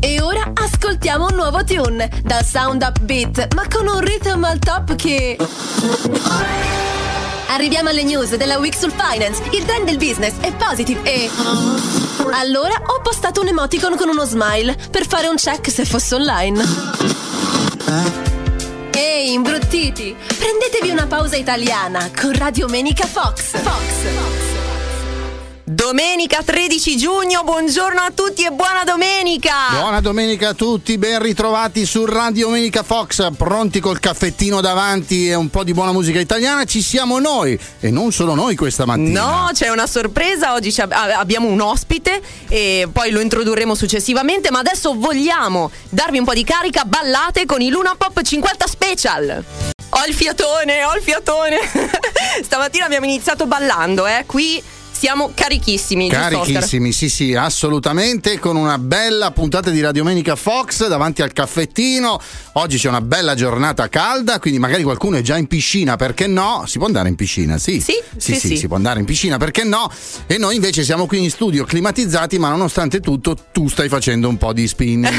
E ora ascoltiamo un nuovo tune dal sound upbeat, ma con un rhythm al top che. Arriviamo alle news della Week sul Finance. Il trend del business è positive e. Allora ho postato un emoticon con uno smile per fare un check se fosse online. Ehi, imbruttiti! Prendetevi una pausa italiana con Radio Menica Fox. Fox. Domenica 13 giugno, buongiorno a tutti e buona domenica! Buona domenica a tutti, ben ritrovati su Radio Domenica Fox, pronti col caffettino davanti e un po' di buona musica italiana, ci siamo noi e non solo noi questa mattina. No, c'è una sorpresa, oggi abbiamo un ospite e poi lo introdurremo successivamente, ma adesso vogliamo darvi un po' di carica, ballate con i Luna Pop 50 Special! Ho il fiatone, ho il fiatone! Stamattina abbiamo iniziato ballando, eh, qui siamo carichissimi. Carichissimi, sì, sì, assolutamente. Con una bella puntata di Radiomenica Fox davanti al caffettino. Oggi c'è una bella giornata calda, quindi magari qualcuno è già in piscina, perché no? Si può andare in piscina, sì. Sì, sì, sì, sì, sì. si può andare in piscina, perché no? E noi invece siamo qui in studio climatizzati, ma nonostante tutto tu stai facendo un po' di spinning.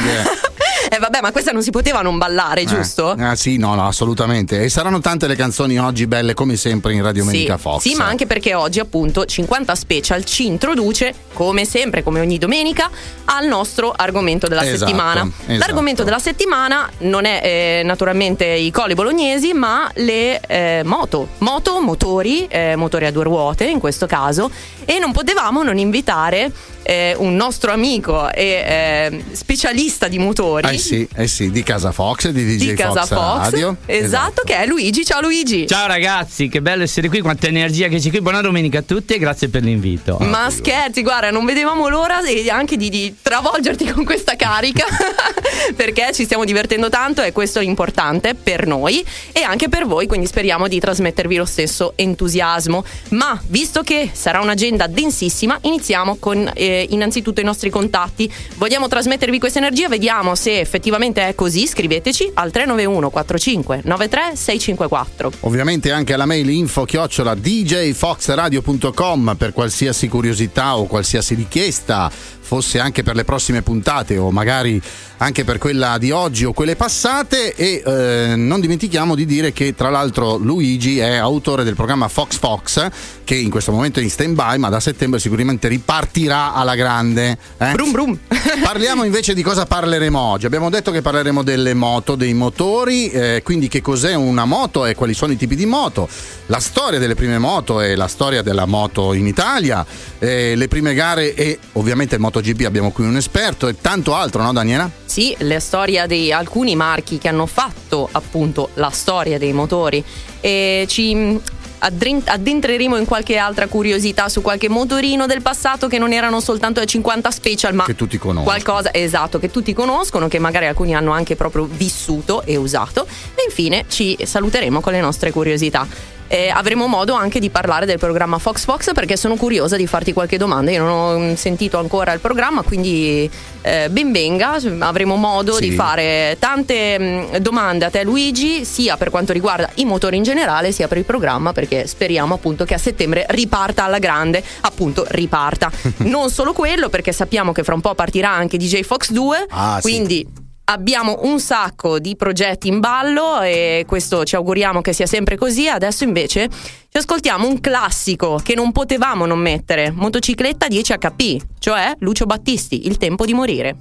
Eh vabbè, ma questa non si poteva non ballare, giusto? Ah sì, no, no, assolutamente. E saranno tante le canzoni oggi belle come sempre in Radio Domenica sì, Fox. Sì, ma anche perché oggi appunto 50 Special ci introduce, come sempre, come ogni domenica, al nostro argomento della esatto, settimana. Esatto. L'argomento della settimana non è eh, naturalmente i colli bolognesi, ma le eh, moto. Moto, motori, eh, motori a due ruote in questo caso. E non potevamo non invitare eh, un nostro amico e eh, specialista di motori. Sì, eh sì, di Casa Fox, di DJ di Casa Fox, Radio. Esatto, esatto, che è Luigi. Ciao Luigi. Ciao ragazzi, che bello essere qui, quanta energia che c'è qui. Buona domenica a tutti e grazie per l'invito. Ma scherzi, guarda, non vedevamo l'ora anche di, di travolgerti con questa carica perché ci stiamo divertendo tanto e questo è importante per noi e anche per voi, quindi speriamo di trasmettervi lo stesso entusiasmo. Ma visto che sarà un'agenda densissima, iniziamo con eh, innanzitutto i nostri contatti. Vogliamo trasmettervi questa energia, vediamo se effettivamente è così, scriveteci al 391 45 93 654. Ovviamente anche alla mail info chiocciola djfoxradio.com per qualsiasi curiosità o qualsiasi richiesta fosse anche per le prossime puntate o magari anche per quella di oggi o quelle passate e eh, non dimentichiamo di dire che tra l'altro Luigi è autore del programma Fox Fox che in questo momento è in stand by ma da settembre sicuramente ripartirà alla grande eh? brum brum parliamo invece di cosa parleremo oggi abbiamo detto che parleremo delle moto dei motori eh, quindi che cos'è una moto e quali sono i tipi di moto la storia delle prime moto e la storia della moto in Italia eh, le prime gare e ovviamente il MotoGP abbiamo qui un esperto e tanto altro no Daniela? Sì, la storia di alcuni marchi che hanno fatto appunto la storia dei motori. E ci addentreremo in qualche altra curiosità su qualche motorino del passato che non erano soltanto le 50 special ma che tutti conoscono. qualcosa esatto che tutti conoscono che magari alcuni hanno anche proprio vissuto e usato. E infine ci saluteremo con le nostre curiosità eh, avremo modo anche di parlare del programma Fox Fox perché sono curiosa di farti qualche domanda. Io non ho mm, sentito ancora il programma, quindi eh, ben venga, avremo modo Sì. di fare tante mh, domande a te Luigi, sia per quanto riguarda i motori in generale, sia per il programma, perché speriamo appunto che a settembre riparta alla grande, appunto riparta. non solo quello, perché sappiamo che fra un po' partirà anche DJ Fox 2, Ah, sì. Abbiamo un sacco di progetti in ballo e questo ci auguriamo che sia sempre così. Adesso invece ci ascoltiamo un classico che non potevamo non mettere, motocicletta 10 HP, cioè Lucio Battisti, Il tempo di morire.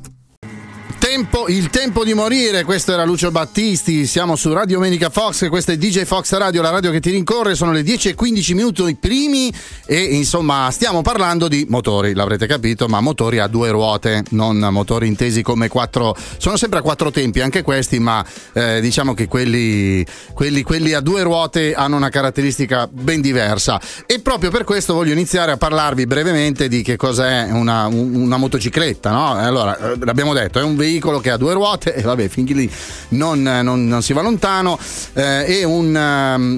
Tempo, il tempo di morire, questo era Lucio Battisti, siamo su Radio Domenica Fox, questa è DJ Fox Radio, la radio che ti rincorre, sono le 10 e 15 minuti i primi e insomma stiamo parlando di motori, l'avrete capito, ma motori a due ruote, non motori intesi come quattro, sono sempre a quattro tempi anche questi, ma eh, diciamo che quelli, quelli, quelli a due ruote hanno una caratteristica ben diversa. E proprio per questo voglio iniziare a parlarvi brevemente di che cos'è una, un- una motocicletta, no? Allora, eh, l'abbiamo detto, è un veicolo che ha due ruote e vabbè, finché lì non, non- non si va lontano, eh, è un,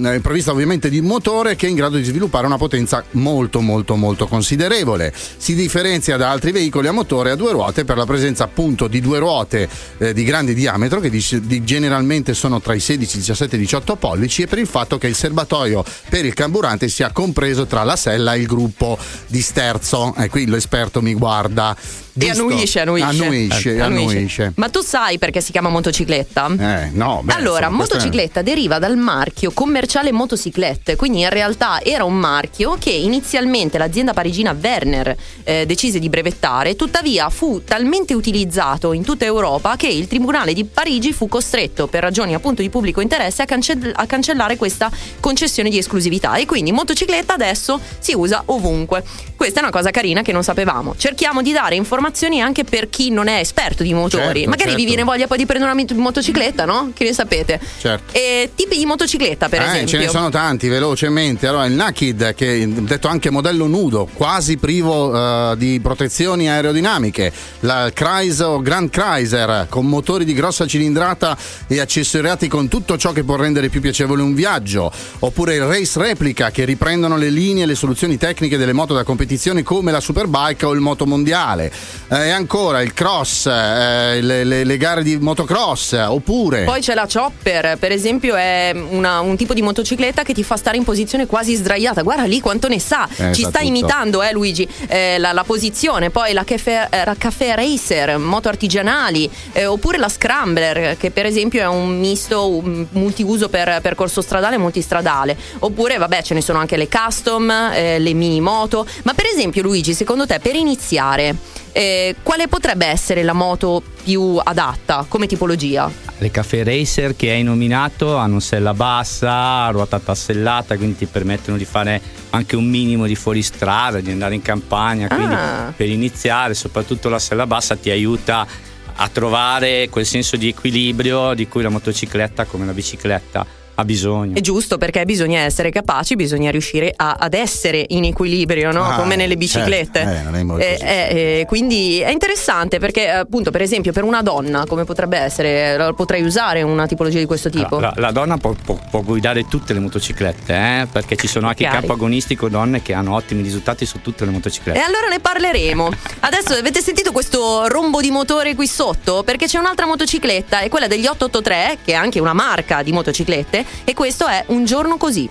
è provvista ovviamente di un motore che è in grado di sviluppare una potenza molto molto molto considerevole. Si differenzia da altri veicoli a motore a due ruote per la presenza appunto di due ruote eh, di grande diametro che di- di- generalmente sono tra i 16, 17 e 18 pollici e per il fatto che il serbatoio per il carburante sia compreso tra la sella e il gruppo di sterzo. E qui l'esperto mi guarda. E annuisce, annuisce. Annuisce, Eh, annuisce. Ma tu sai perché si chiama motocicletta? Eh, no, beh, allora, insomma, questo è- motocicletta deriva dal marchio commerciale motociclette, quindi in realtà era un marchio che inizialmente l'azienda parigina Werner eh, decise di brevettare, tuttavia fu talmente utilizzato in tutta Europa che il Tribunale di Parigi fu costretto, per ragioni appunto di pubblico interesse, a, cancell- a cancellare questa concessione di esclusività e quindi motocicletta adesso si usa ovunque. Questa è una cosa carina che non sapevamo. Cerchiamo di dare informazioni anche per chi non è esperto di motori. Certo, Magari vi certo. viene voglia poi di prendere una motocicletta, no? Che ne sapete? Certo. E tipi di motocicletta, per Eh, esempio. ce ne sono tanti, velocemente. Allora, il Naked, che è detto anche modello nudo, quasi privo eh, di protezioni aerodinamiche. La Chrysler Grand Chrysler, con motori di grossa cilindrata e accessoriati con tutto ciò che può rendere più piacevole un viaggio. Oppure il Race Replica, che riprendono le linee e le soluzioni tecniche delle moto da competizione come la Superbike o il Moto Mondiale. Eh, E ancora il Cross, eh, le, le- le gare di motocross, oppure... Poi c'è la chopper, per esempio, è una- un tipo di motocicletta che ti fa stare in posizione quasi sdraiata. Guarda lì quanto ne sa. Eh, Ci sta tutto. imitando, eh, Luigi, eh, la, la posizione. Poi la caffè, eh, la caffè racer, moto artigianali, eh, oppure la scrambler, che per esempio è un misto un multiuso per percorso stradale e multistradale. Oppure, vabbè, ce ne sono anche le custom, le mini moto. Ma per esempio, Luigi, secondo te, per iniziare, eh, quale potrebbe essere la moto più adatta come tipologia? Le caffè racer che hai nominato hanno sella bassa, ruota tassellata, quindi ti permettono di fare anche un minimo di fuoristrada, di andare in campagna. Quindi Ah. per iniziare, soprattutto la sella bassa ti aiuta a trovare quel senso di equilibrio di cui la motocicletta, come la bicicletta, ha bisogno. È giusto perché bisogna essere capaci, bisogna riuscire a- ad essere in equilibrio, no? Ah, come nelle biciclette. certo. Eh, non è molto così. eh, quindi è interessante perché, appunto, per esempio, per una donna, come potrebbe essere, potrei usare una tipologia di questo tipo. La, la donna può, può- può guidare tutte le motociclette, eh, perché ci sono anche Ok. i campo agonistico donne che hanno ottimi risultati su tutte le motociclette. E allora ne parleremo. Adesso avete sentito questo rombo di motore qui sotto? Perché c'è un'altra motocicletta, è quella degli 883, che è anche una marca di motociclette, e questo è Un giorno così.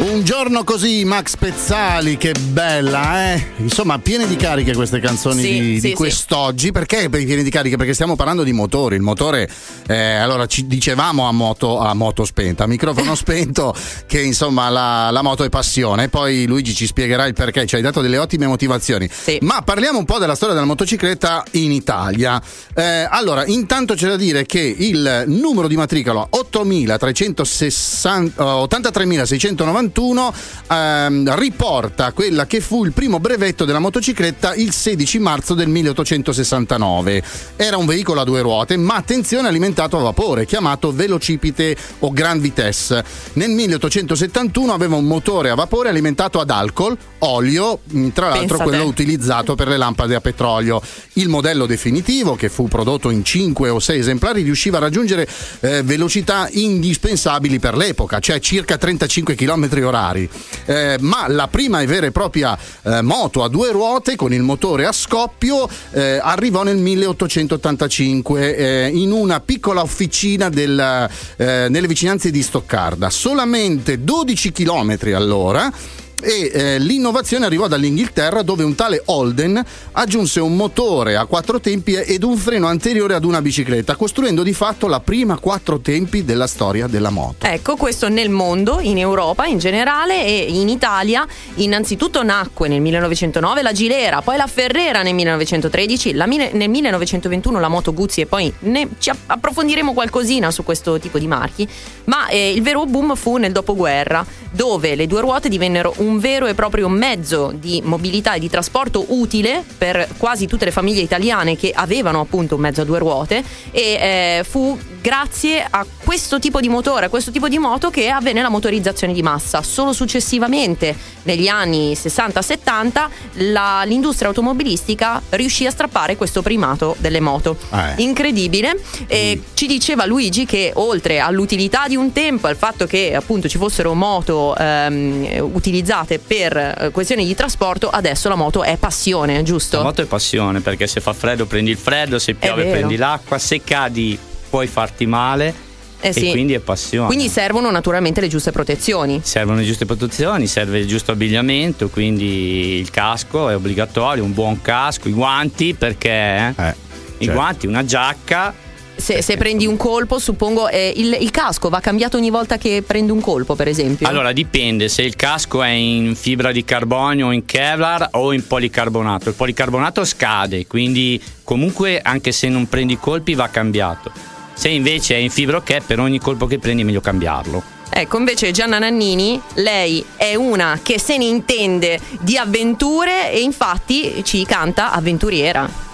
Un giorno così, Max Pezzali, che bella, eh? Insomma, piene di cariche queste canzoni sì, di, sì, di, quest'oggi. Sì. Perché piene di cariche? Perché stiamo parlando di motori. Il motore, eh, allora ci dicevamo a moto, a moto spenta, a microfono spento, che insomma la, la, moto è passione. Poi Luigi ci spiegherà il perché, ci hai dato delle ottime motivazioni. Ma parliamo un po' della storia della motocicletta in Italia. Eh, allora, intanto c'è da dire che il numero di matricola eh, 83.690 61 ehm, riporta quella che fu il primo brevetto della motocicletta il 16 marzo del 1869. Era un veicolo a due ruote, ma attenzione alimentato a vapore, chiamato velocipite o Grand Vitesse. Nel 1871 aveva un motore a vapore alimentato ad alcol, olio, mm, tra l'altro Pensate. quello utilizzato per le lampade a petrolio. Il modello definitivo, che fu prodotto in 5 o 6 esemplari, riusciva a raggiungere eh, velocità indispensabili per l'epoca, cioè circa 35 km orari. Eh, ma la prima e vera e propria eh, moto a due ruote con il motore a scoppio eh, arrivò nel 1885 eh, in una piccola officina del, eh, nelle vicinanze di Stoccarda. Solamente 12 km all'ora e eh, l'innovazione arrivò dall'Inghilterra dove un tale Holden aggiunse un motore a quattro tempi ed un freno anteriore ad una bicicletta, costruendo di fatto la prima quattro tempi della storia della moto. Ecco, questo nel mondo, in Europa in generale e in Italia. Innanzitutto nacque nel 1909 la Gilera, poi la Ferrera nel 1913, la nel 1921 la Moto Guzzi e poi ne- ci app- approfondiremo qualcosina su questo tipo di marchi. Ma eh, il vero boom fu nel dopoguerra, dove le due ruote divennero un vero e proprio mezzo di mobilità e di trasporto utile per quasi tutte le famiglie italiane che avevano appunto un mezzo a due ruote e eh, fu grazie a questo tipo di motore, a questo tipo di moto che avvenne la motorizzazione di massa. Solo successivamente, negli anni 60-70, la- l'industria automobilistica riuscì a strappare questo primato delle moto. Eh. Incredibile. E ci diceva Luigi che oltre all'utilità di un tempo, al fatto che appunto ci fossero moto ehm, utilizzate per eh, questioni di trasporto, adesso la moto è passione, giusto? La moto è passione perché se fa freddo prendi il freddo, se piove prendi l'acqua, se cadi puoi farti male Eh sì. e quindi è passione. Quindi servono naturalmente le giuste protezioni. Servono le giuste protezioni, serve il giusto abbigliamento, quindi il casco è obbligatorio, un buon casco, i guanti perché eh, Eh, i certo. guanti, una giacca. Se, se prendi un colpo, suppongo, eh, il, il casco va cambiato ogni volta che prendi un colpo, per esempio. Allora dipende se il casco è in fibra di carbonio o in Kevlar o in policarbonato. Il policarbonato scade, quindi comunque anche se non prendi colpi va cambiato. Se invece è in fibra ok, per ogni colpo che prendi è meglio cambiarlo. Ecco, invece Gianna Nannini, lei è una che se ne intende di avventure e infatti ci canta avventuriera.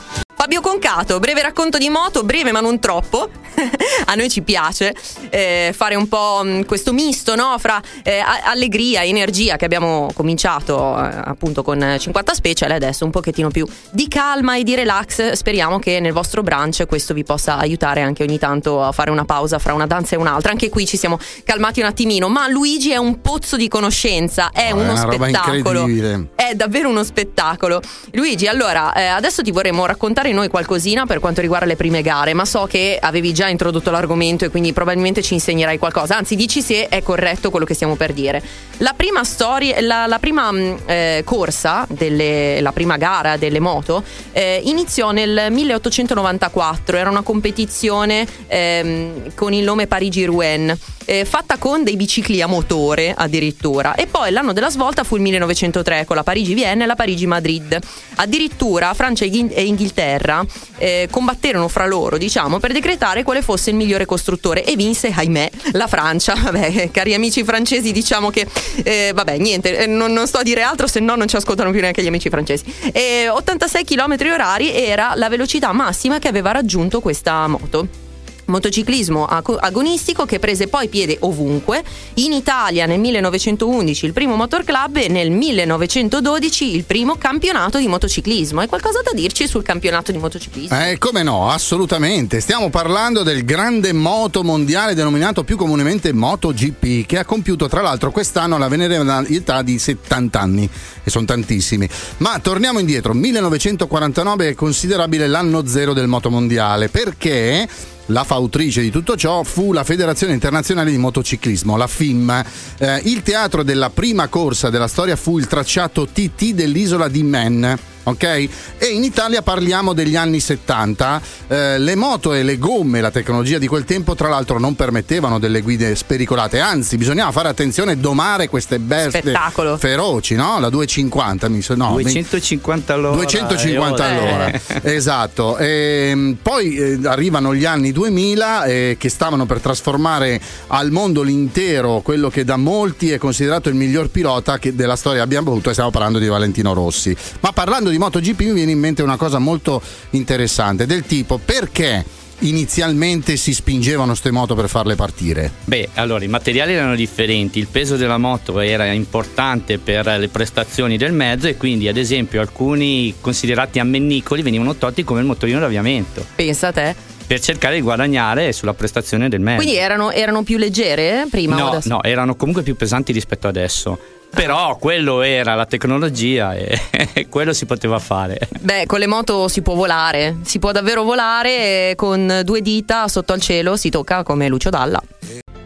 Fabio Concato, breve racconto di moto, breve ma non troppo. A noi ci piace eh, fare un po' mh, questo misto no? fra eh, allegria e energia che abbiamo cominciato eh, appunto con 50 Special e adesso un pochettino più di calma e di relax. Speriamo che nel vostro brunch questo vi possa aiutare anche ogni tanto a fare una pausa fra una danza e un'altra. Anche qui ci siamo calmati un attimino, ma Luigi è un pozzo di conoscenza, è Oh, è uno roba spettacolo. È davvero uno spettacolo. Luigi, allora, eh, adesso ti vorremmo raccontare noi qualcosina per quanto riguarda le prime gare, ma so che avevi già introdotto l'argomento e quindi probabilmente ci insegnerai qualcosa. Anzi, dici se è corretto quello che stiamo per dire. La prima storia, la, la prima mh, eh, corsa, delle, la prima gara delle moto, eh, iniziò nel 1894. Era una competizione ehm, con il nome Parigi-Rouen. eh, fatta con dei bicicli a motore addirittura e poi l'anno della svolta fu il 1903 con la Parigi-Vienna e la Parigi-Madrid addirittura Francia e Inghi- Inghilterra eh, combatterono fra loro diciamo per decretare quale fosse il migliore costruttore. E vinse ahimè la Francia. Vabbè cari amici francesi diciamo che eh, vabbè niente eh, non, non sto a dire altro se no non ci ascoltano più neanche gli amici francesi. E 86 km orari era la velocità massima che aveva raggiunto questa moto Motociclismo ago- agonistico che prese poi piede ovunque, in Italia nel 1911 il primo motor club e nel 1912 il primo campionato di motociclismo. Hai qualcosa da dirci sul campionato di motociclismo? Eh, come no, assolutamente. Stiamo parlando del grande moto mondiale denominato più comunemente MotoGP, che ha compiuto tra l'altro quest'anno la veneranda età di 70 anni, e sono tantissimi. Ma torniamo indietro, 1949 è considerabile l'anno zero del moto mondiale, perché la fautrice di tutto ciò fu la Federazione Internazionale di Motociclismo, la FIM. Eh, il teatro della prima corsa della storia fu il tracciato TT dell'isola di Man. Ok? E in Italia parliamo degli anni 70. Eh, le moto e le gomme, la tecnologia di quel tempo, tra l'altro, non permettevano delle guide spericolate, anzi, bisognava fare attenzione e domare queste bestie Spettacolo. feroci, no? La 250 mi so- no, mi- 250 all'ora. 250 eh, all'ora, eh. esatto. Ehm, poi eh, arrivano gli anni 2000 eh, che stavano per trasformare al mondo l'intero quello che da molti è considerato il miglior pilota che della storia abbiamo avuto e stiamo parlando di Valentino Rossi. Ma parlando di MotoGP mi viene in mente una cosa molto interessante del tipo perché inizialmente si spingevano ste moto per farle partire? Beh, allora i materiali erano differenti, il peso della moto era importante per le prestazioni del mezzo e quindi ad esempio alcuni considerati ammennicoli venivano tolti come il motorino d'avviamento Pensa a te. per cercare di guadagnare sulla prestazione del mezzo. Quindi erano, erano più leggere eh, prima? o no, adesso? no, erano comunque più pesanti rispetto adesso. Però quello era la tecnologia e quello si poteva fare. Beh, con le moto si può volare, si può davvero volare e con due dita sotto al cielo si tocca come Lucio Dalla.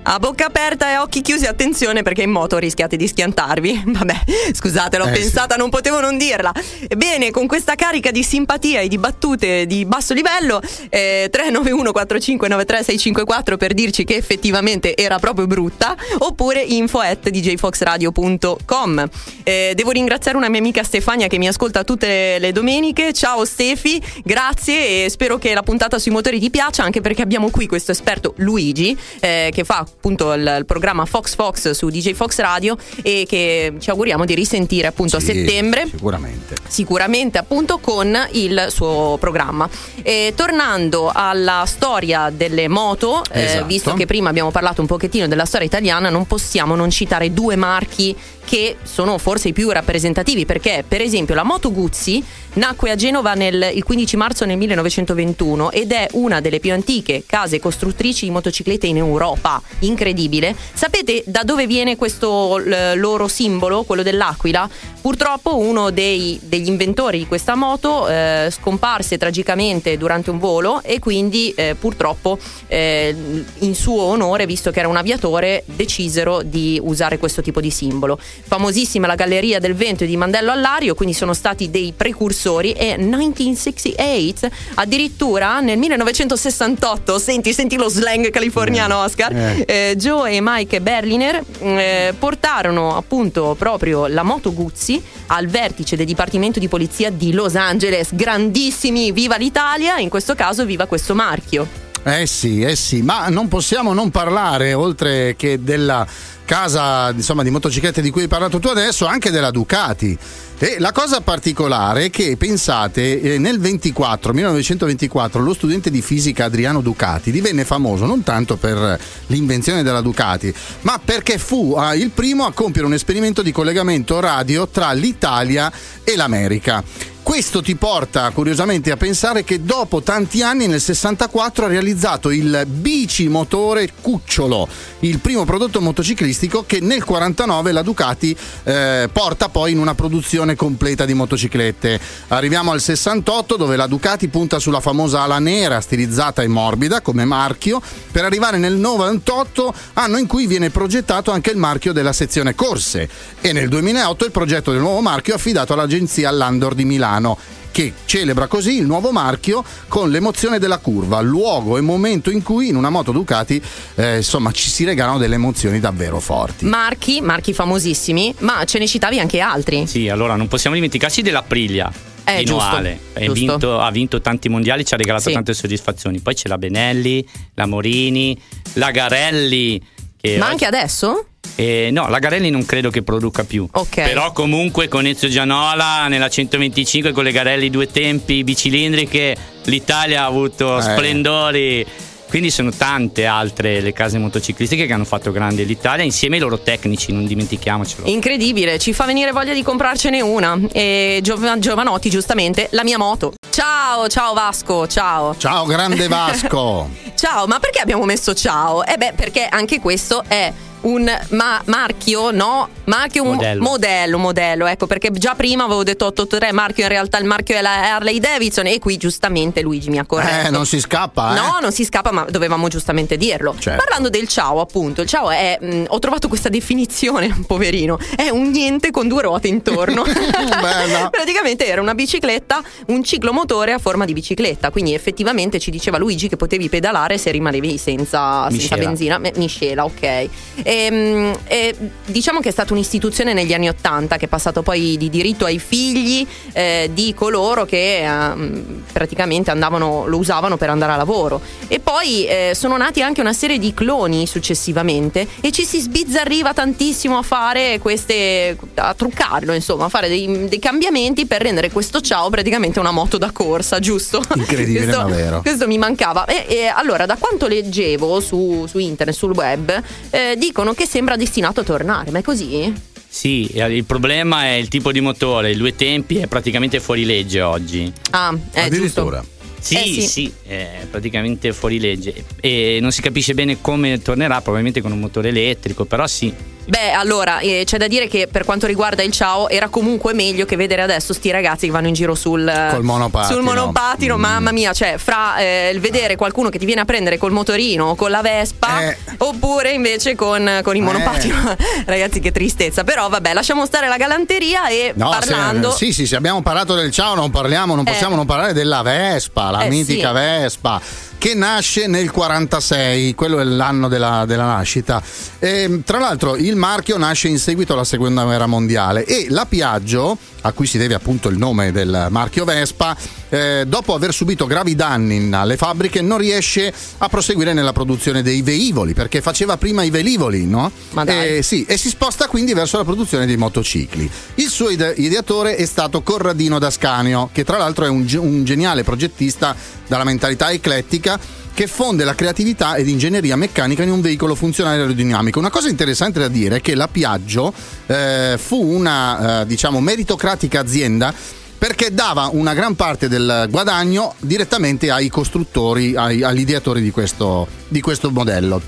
A bocca aperta e occhi chiusi, attenzione perché in moto rischiate di schiantarvi. Vabbè, scusate, l'ho Eh, pensata, non potevo non dirla. Ebbene, con questa carica di simpatia e di battute di basso livello, eh, 391 4593 654 per dirci che effettivamente era proprio brutta, oppure info at djfoxradio.com. Eh, devo ringraziare una mia amica Stefania che mi ascolta tutte le domeniche. Ciao Stefi, grazie e spero che la puntata sui motori ti piaccia, anche perché abbiamo qui questo esperto Luigi eh, che fa appunto il, il programma Fox Fox su DJ Fox Radio e che ci auguriamo di risentire appunto a Sì, settembre Sicuramente. sicuramente appunto con il suo programma. E tornando alla storia delle moto, eh, Esatto. visto che prima abbiamo parlato un pochettino della storia italiana, non possiamo non citare due marchi che sono forse i più rappresentativi perché per esempio la Moto Guzzi nacque a Genova nel, il 15 marzo nel 1921 ed è una delle più antiche case costruttrici di motociclette in Europa incredibile. Sapete da dove viene questo l- loro simbolo, quello dell'aquila? Purtroppo uno dei, degli inventori di questa moto eh, scomparse tragicamente durante un volo e quindi eh, purtroppo eh, in suo onore, visto che era un aviatore, decisero di usare questo tipo di simbolo. Famosissima la Galleria del Vento di Mandello Allario, quindi sono stati dei precursori e 1968 addirittura nel 1968, senti, senti lo slang californiano Oscar, Eh. Eh, Joe e Mike Berliner eh, portarono appunto proprio la moto Guzzi al vertice del Dipartimento di Polizia di Los Angeles. Grandissimi, viva l'Italia, in questo caso viva questo marchio. Eh sì, eh sì, ma non possiamo non parlare, oltre che della casa insomma, di motociclette di cui hai parlato tu adesso, anche della Ducati. E la cosa particolare è che pensate, eh, nel 24, 1924, lo studente di fisica Adriano Ducati divenne famoso non tanto per l'invenzione della Ducati, ma perché fu ah, il primo a compiere un esperimento di collegamento radio tra l'Italia e l'America. Questo ti porta curiosamente a pensare che dopo tanti anni, nel 64, ha realizzato il bicimotore Cucciolo, il primo prodotto motociclistico che nel 49 la Ducati eh, porta poi in una produzione completa di motociclette. Arriviamo al 68 dove la Ducati punta sulla famosa ala nera stilizzata e morbida come marchio, per arrivare nel 98, anno in cui viene progettato anche il marchio della sezione corse. E nel 2008 il progetto del nuovo marchio è affidato all'agenzia Landor di Milano che celebra così il nuovo marchio con l'emozione della curva, luogo e momento in cui in una moto Ducati eh, insomma ci si regalano delle emozioni davvero forti. Marchi, marchi famosissimi, ma ce ne citavi anche altri. Sì, allora non possiamo dimenticarsi dell'Aprilia. Eh, di giusto, giusto. vinto- ha vinto tanti mondiali, ci ha regalato Sì. tante soddisfazioni. Poi c'è la Benelli, la Morini, la Garelli. Che Ma oggi- anche adesso? Eh, no, la Garelli non credo che produca più. Ok. Però comunque con Ezio Gianola nella 125 con le Garelli due tempi bicilindriche l'Italia ha avuto Eh. splendori. Quindi sono tante altre le case motociclistiche che hanno fatto grande l'Italia insieme ai loro tecnici, non dimentichiamocelo. Incredibile, ci fa venire voglia di comprarcene una. E Giov- Giovanotti, giustamente, la mia moto. Ciao, ciao Vasco, ciao. Ciao grande Vasco! Ciao, ma perché abbiamo messo ciao? Eh beh, perché anche questo è un ma- marchio, no? Marchio, un Modello. modello, modello, ecco, perché già prima avevo detto 883 marchio, in realtà il marchio è la Harley Davidson e qui giustamente Luigi mi ha corretto. Eh, non si scappa, eh? No, non si scappa, ma dovevamo giustamente dirlo. Certo. Parlando del ciao, appunto, il ciao è. mh, ho trovato questa definizione, poverino. È un niente con due ruote intorno. Praticamente era una bicicletta, un ciclomotore a forma di bicicletta. Quindi effettivamente ci diceva Luigi che potevi pedalare se rimanevi senza, senza benzina. Miscela, ok. Ehm, e diciamo che è stata un'istituzione negli anni Ottanta che è passato poi di diritto ai figli eh, di coloro che ehm, praticamente andavano, lo usavano per andare a lavoro. E poi eh, sono nati anche una serie di cloni successivamente e ci si sbizzarriva tantissimo a fare queste, a truccarlo, insomma, a fare dei, dei cambiamenti per rendere questo ciao praticamente una moto da corsa, giusto? Incredibile, questo, ma vero. questo mi mancava. E, e allora, da quanto leggevo su, su internet, sul web, eh, dicono che sembra destinato a tornare, ma è così? Sì, eh, il problema è il tipo di motore, i due tempi è praticamente fuori legge oggi. Ah, è Addirittura. giusto. Sì, Eh, sì. sì, è praticamente fuori legge e non si capisce bene come tornerà, probabilmente con un motore elettrico, però sì. Beh, allora, eh, c'è da dire che per quanto riguarda il ciao, era comunque meglio che vedere adesso sti ragazzi che vanno in giro sul, Col monopatino. sul monopatino. Mm. Mamma mia, cioè, fra eh, il vedere qualcuno che ti viene a prendere col motorino o con la Vespa, Eh. oppure invece con, con il Eh. monopatino. Ragazzi, che tristezza. Però, vabbè, lasciamo stare la galanteria e No, parlando. se- sì, sì, se abbiamo parlato del ciao, non parliamo, non Eh. possiamo non parlare della Vespa, la Eh, mitica sì. Vespa, che nasce nel 46, quello è l'anno della, della nascita. E, tra l'altro, il marchio nasce in seguito alla seconda guerra mondiale e la Piaggio, a cui si deve appunto il nome del marchio Vespa, eh, dopo aver subito gravi danni alle fabbriche, non riesce a proseguire nella produzione dei velivoli perché faceva prima i velivoli, no? Ma dai. E, sì, e si sposta quindi verso la produzione dei motocicli. Il suo ide- ideatore è stato Corradino D'Ascanio, che tra l'altro è un, ge- un geniale progettista dalla mentalità eclettica che fonde la creatività ed ingegneria meccanica in un veicolo funzionale aerodinamico. Una cosa interessante da dire è che la Piaggio eh, fu una, eh, diciamo, meritocratica azienda perché dava una gran parte del guadagno direttamente ai costruttori, ai- agli ideatori di questo, di questo modello.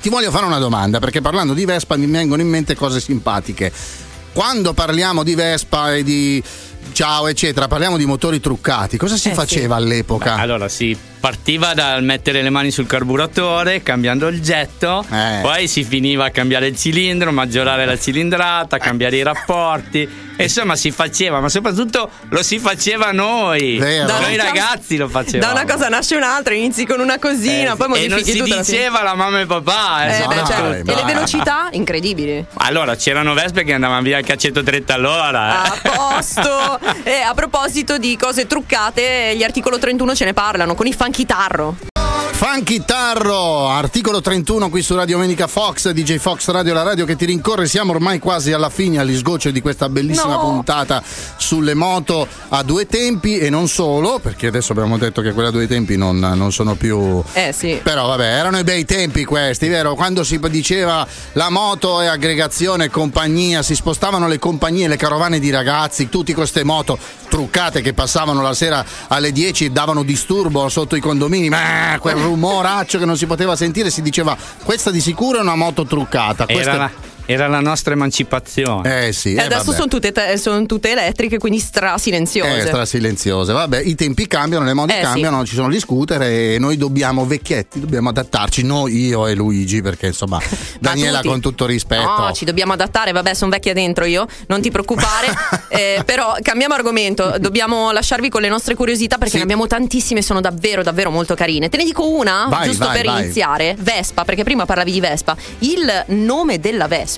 ti voglio fare una domanda, perché parlando di Vespa mi vengono in mente cose simpatiche. Quando parliamo di Vespa e di ciao eccetera, parliamo di motori truccati, cosa si Eh, faceva all'epoca? Beh, allora si partiva dal mettere le mani sul carburatore, cambiando il getto, Eh. poi si finiva a cambiare il cilindro, maggiorare la cilindrata, cambiare i rapporti. E Insomma, si faceva, ma soprattutto lo si faceva noi. Vero. Da Noi ragazzi lo facevamo. Da una cosa nasce un'altra, inizi con una cosina, Eh, poi e modifichi non si tutta la diceva la mamma e papà. eh, Eh, beh, Dai, certo. dai. E le velocità? Incredibili. Allora, c'erano Vespe che andavano via anche a 130 all'ora. eh. A posto! e a proposito di cose truccate, gli articolo 31 ce ne parlano con i funky tarro. Funky Tarro, articolo 31 qui su Radio Domenica Fox, DJ Fox Radio, la radio che ti rincorre. Siamo ormai quasi alla fine, agli sgocci di questa bellissima No. puntata sulle moto a due tempi e non solo, perché adesso abbiamo detto che quelle a due tempi non, non sono più. Eh sì. Però vabbè, erano i bei tempi questi, vero? Quando si diceva la moto è aggregazione, compagnia, si spostavano le compagnie, le carovane di ragazzi, tutti queste moto truccate che passavano la sera alle 10 e davano disturbo sotto i condomini, ma quel rumoraccio che non si poteva sentire, si diceva questa di sicuro è una moto truccata. Questa Era, la, era la nostra emancipazione. Eh sì, E eh, adesso vabbè. sono tutte, te- sono tutte elettriche, quindi stra silenziose. Eh, stra silenziose. Vabbè, i tempi cambiano, le mode Eh, cambiano, ci sono gli scooter e noi dobbiamo, vecchietti, dobbiamo adattarci. Noi, io e Luigi, perché insomma, Daniela, tutti. con tutto rispetto. No, ci dobbiamo adattare, vabbè, sono vecchia dentro io, non ti preoccupare. Eh, però cambiamo argomento, dobbiamo lasciarvi con le nostre curiosità perché Sì. ne abbiamo tantissime, sono davvero, davvero molto carine. Te ne dico una, Vai, giusto vai, per vai. iniziare. Vespa, perché prima parlavi di Vespa. Il nome della Vespa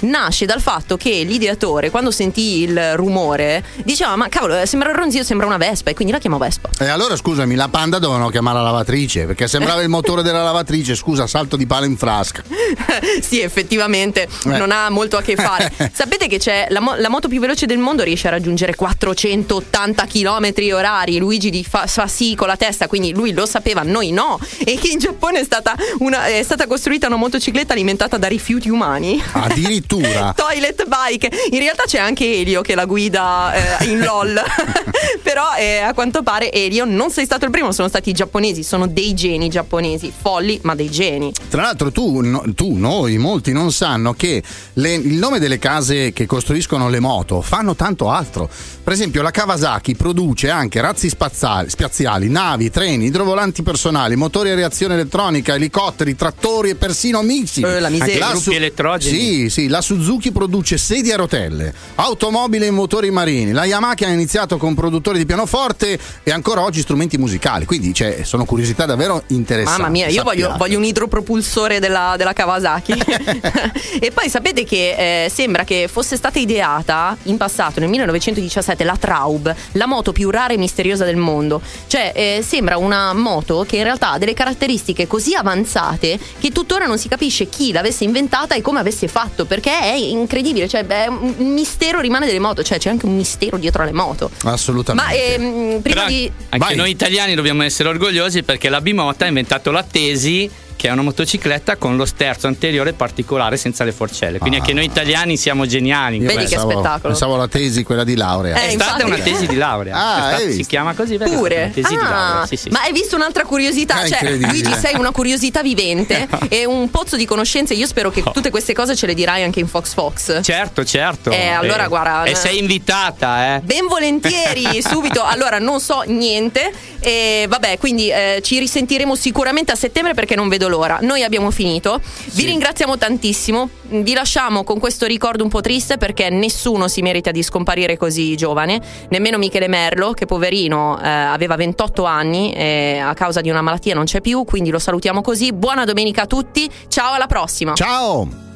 nasce dal fatto che l'ideatore, quando sentì il rumore, diceva: Ma cavolo, eh, sembra il ronzio, sembra una Vespa, e quindi la chiamò Vespa. E allora scusami, la panda dovevano chiamare la lavatrice perché sembrava il motore della lavatrice. Scusa, salto di palo in frasca. sì, effettivamente Eh. non ha molto a che fare. Sapete che c'è la, mo- la moto più veloce del mondo riesce a raggiungere 480 km orari. Luigi di fa, fa sì con la testa, quindi lui lo sapeva, noi no. E che in Giappone è stata, una- è stata costruita una motocicletta alimentata da rifiuti umani. Addirittura. Toilet bike. In realtà c'è anche Elio che la guida eh, in LOL. Però eh, a quanto pare Elio non sei stato il primo, sono stati i giapponesi, sono dei geni giapponesi, folli ma dei geni. Tra l'altro tu, no- tu, noi, molti non sanno che le- il nome delle case che costruiscono le moto fanno tanto altro. Per esempio la Kawasaki produce anche razzi spaziali, spaziali, navi, treni, idrovolanti personali, motori a reazione elettronica, elicotteri, trattori e persino missili. Eh, la miseria. Gruppi elettrogeni. Sì, sì, la Suzuki produce sedie a rotelle, automobili e motori marini. La Yamaha ha iniziato con produttori di pianoforte e ancora oggi strumenti musicali. Quindi cioè, sono curiosità davvero interessanti. Mamma mia, io voglio, voglio un idropropulsore della, della Kawasaki. e poi sapete che eh, sembra che fosse stata ideata in passato, nel 1917, la Traub, la moto più rara e misteriosa del mondo. Cioè, eh, sembra una moto che in realtà ha delle caratteristiche così avanzate che tuttora non si capisce chi l'avesse inventata e come avesse fatto, perché è incredibile. Cioè, beh, un un mistero rimane delle moto, cioè c'è anche un mistero dietro alle moto. Assolutamente. Ma ehm, prima Però di. anche Vai. noi italiani dobbiamo essere orgogliosi perché la Bimota ha inventato la Tesi che è una motocicletta con lo sterzo anteriore particolare senza le forcelle. Quindi anche noi italiani siamo geniali. Vedi questo. che pensavo, spettacolo. Pensavo alla tesi, quella di laurea. Eh, È stata una tesi di laurea. Ah, stata- hai si chiama così vero? Pure? Una Tesi di Ah, laurea. Sì, sì, ma hai visto un'altra curiosità? Cioè. Luigi, sei una curiosità vivente e un pozzo di conoscenze. Io spero che tutte queste cose ce le dirai anche in Fox Fox. Certo, certo. Eh, allora, guarda, E eh. sei invitata, eh. Ben volentieri, subito. Allora, non so niente. E vabbè, quindi eh, ci risentiremo sicuramente a settembre perché non vedo l'ora. Noi abbiamo finito. Vi ringraziamo tantissimo. Vi lasciamo con questo ricordo un po' triste perché nessuno si merita di scomparire così giovane, nemmeno Michele Merlo, che poverino eh, aveva 28 anni e a causa di una malattia non c'è più. Quindi lo salutiamo così. Buona domenica a tutti. Ciao, alla prossima. Ciao!